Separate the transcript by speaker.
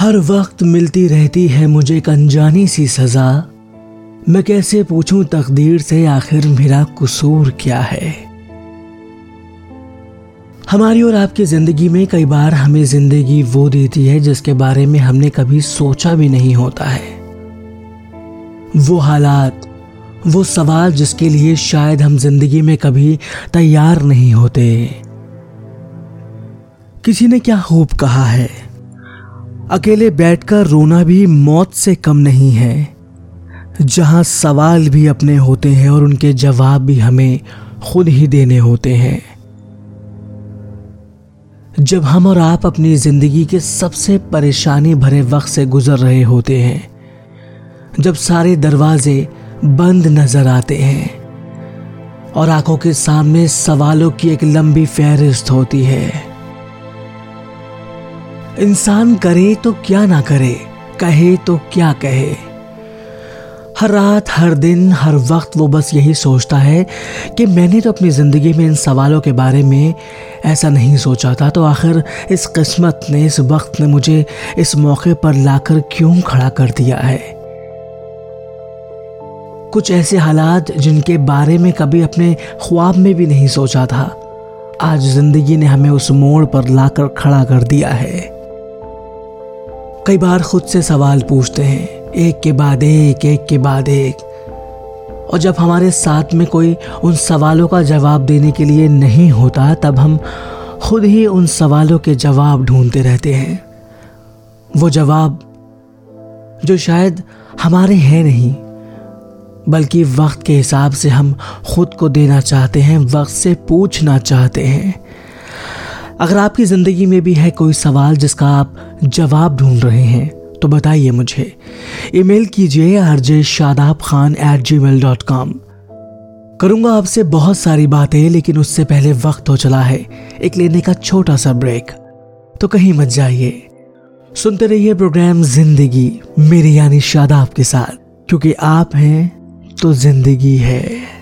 Speaker 1: हर वक्त मिलती रहती है मुझे एक अनजानी सी सजा। मैं कैसे पूछूँ तकदीर से आखिर मेरा कसूर क्या है? हमारी और आपकी ज़िंदगी में कई बार हमें ज़िंदगी वो देती है जिसके बारे में हमने कभी सोचा भी नहीं होता है। वो हालात वो सवाल जिसके लिए शायद हम ज़िंदगी में कभी तैयार नहीं होते। किसी ने क्या खूब कहा है? अकेले बैठकर रोना भी मौत से कम नहीं है। जहाँ सवाल भी अपने होते हैं और उनके जवाब भी हमें खुद ही देने होते हैं। जब हम और आप अपनी ज़िंदगी के सबसे परेशानी भरे वक्त से गुजर रहे होते हैं, जब सारे दरवाजे बंद नज़र आते हैं और आँखों के सामने सवालों की एक लंबी फहरिस्त होती है। इंसान करे तो क्या ना करे, कहे तो क्या कहे। हर रात, हर दिन, हर वक्त वो बस यही सोचता है कि मैंने तो अपनी ज़िंदगी में इन सवालों के बारे में ऐसा नहीं सोचा था तो आखिर इस किस्मत ने, इस वक्त ने मुझे इस मौके पर लाकर क्यों खड़ा कर दिया है? कुछ ऐसे हालात जिनके बारे में कभी अपने ख्वाब में भी नहीं सोचा था। आज ज़िंदगी ने हमें उस मोड़ पर लाकर खड़ा कर दिया है। कई बार खुद से सवाल पूछते हैं, एक के बाद एक एक के बाद एक। और जब हमारे साथ में कोई उन सवालों का जवाब देने के लिए नहीं होता, तब हम खुद ही उन सवालों के जवाब ढूंढते रहते हैं। वो जवाब जो शायद हमारे हैं नहीं बल्कि वक्त के हिसाब से हम खुद को देना चाहते हैं, वक्त से पूछना चाहते हैं। अगर आपकी ज़िंदगी में भी है कोई सवाल जिसका आप जवाब ढूंढ रहे हैं तो बताइए मुझे। ईमेल कीजिए RJ Shadab Khan at Gmail dot com करूँगा आपसे बहुत सारी बातें, लेकिन उससे पहले वक्त हो चला है। एक लेने का छोटा सा ब्रेक। तो कहीं मत जाइए। सुनते रहिए प्रोग्राम ज़िंदगी, मेरी यानी शादाब के साथ। क्योंकि आप हैं तो ज़िंदगी है।